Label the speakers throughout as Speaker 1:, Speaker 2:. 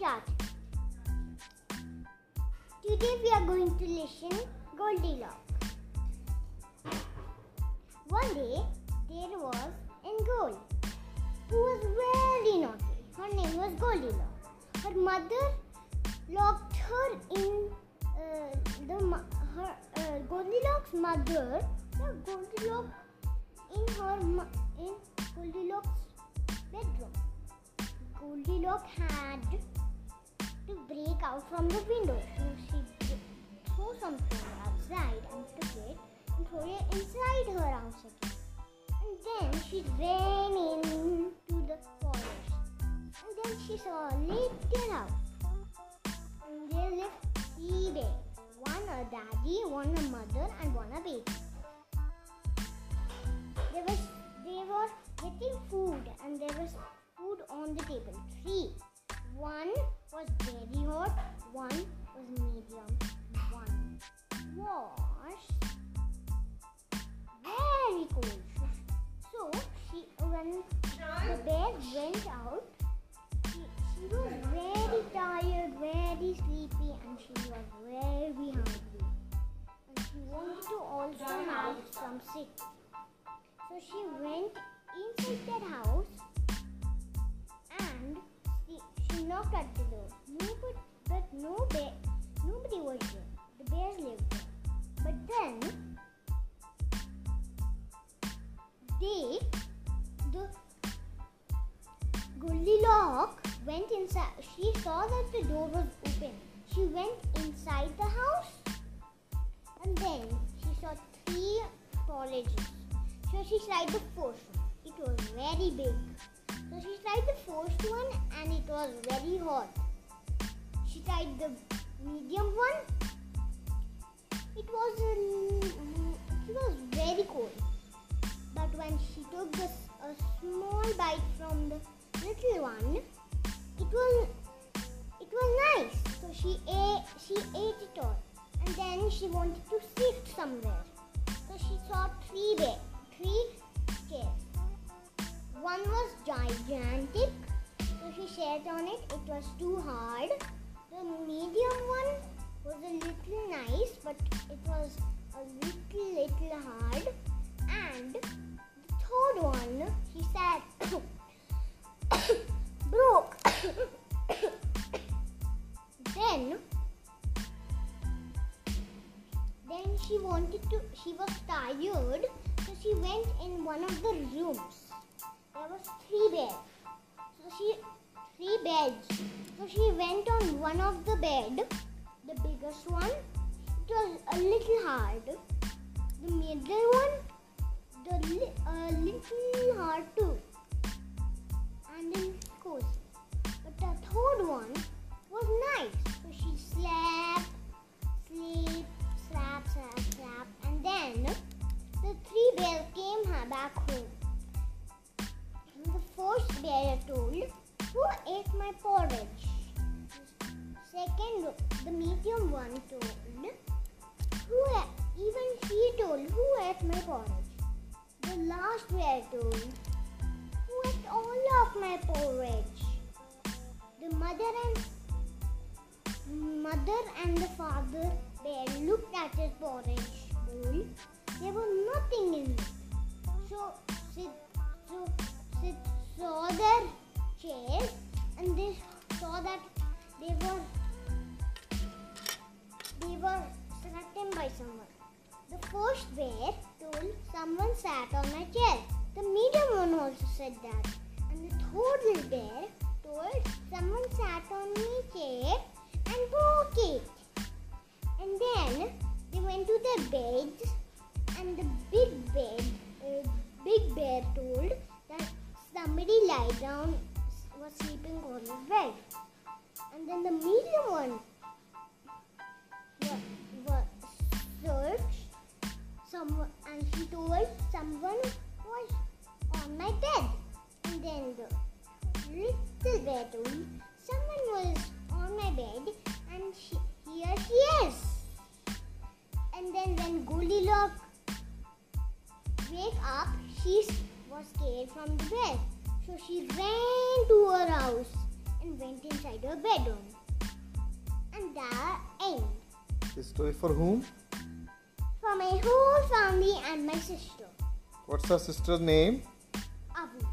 Speaker 1: Today we are going to listen Goldilocks. One day there was a girl who was very naughty. Her name was Goldilocks. Her mother locked her in uh, the her uh, Goldilocks mother. Yeah, Goldilocks in her in Goldilocks bedroom. Goldilocks had break out from the window. So she threw something outside and took it and threw it inside her house again. And then she ran into the forest. And then she saw a little house. And there lived three bears. One a daddy, one a mother, and one a baby. So she went inside that house and she, she knocked at the door. No, but, no bear, nobody was there. The bears lived there. But then they, the Goldilocks went inside. She saw that the door was open. She went inside the house and then she saw three porridges. So she tried the first one. It was very big. So she tried the first one and it was very hot. She tried the medium one. It was um, it was very cold. But when she took a small bite from the little one, it was it was nice. So she ate she ate it all, and then she wanted to sit somewhere. So she saw three bed, three chairs. One was gigantic, so she sat on it. It was too hard. The medium one was a little nice, but it was a little little hard. And the third one, she said, broke. then, then she wanted to. She was tired, so she went in one of the rooms. There was three beds. So she three beds. So she went on one of the bed, the biggest one. It was a little hard. The middle one, the li- uh, little hard too, The medium one told, "Who?" a- Even she told, "Who ate my porridge?" The last bear told, "Who ate all of my porridge?" The mother and mother and the father bear looked at his porridge bowl. There was nothing in it. By someone. The first bear told someone sat on my chair. The medium one also said that. And the third little bear told someone sat on my chair and broke it. And then they went to their beds and the big bed, uh, big bear told that somebody lie down was sleeping on the bed. And then the medium one someone and she told someone was on my bed. And then the little bear told someone was on my bed and she, here she is. And then when Goldilocks wake up, she was scared from the bed. So she ran to her house and went inside her bedroom. And that end.
Speaker 2: This story for whom?
Speaker 1: For my whole family and my sister,
Speaker 2: What's her sister's name?
Speaker 1: Avi.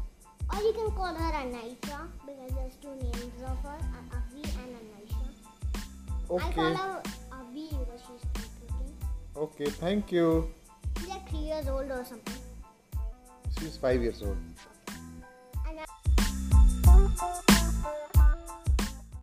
Speaker 1: Or you can call her Anaisha because there's two names of her, uh, Avi and Anaisha. I call
Speaker 2: Okay.
Speaker 1: her Avi because she's looking.
Speaker 2: Okay, thank you.
Speaker 1: She's like three years old or something.
Speaker 2: She's five years old.
Speaker 1: And I-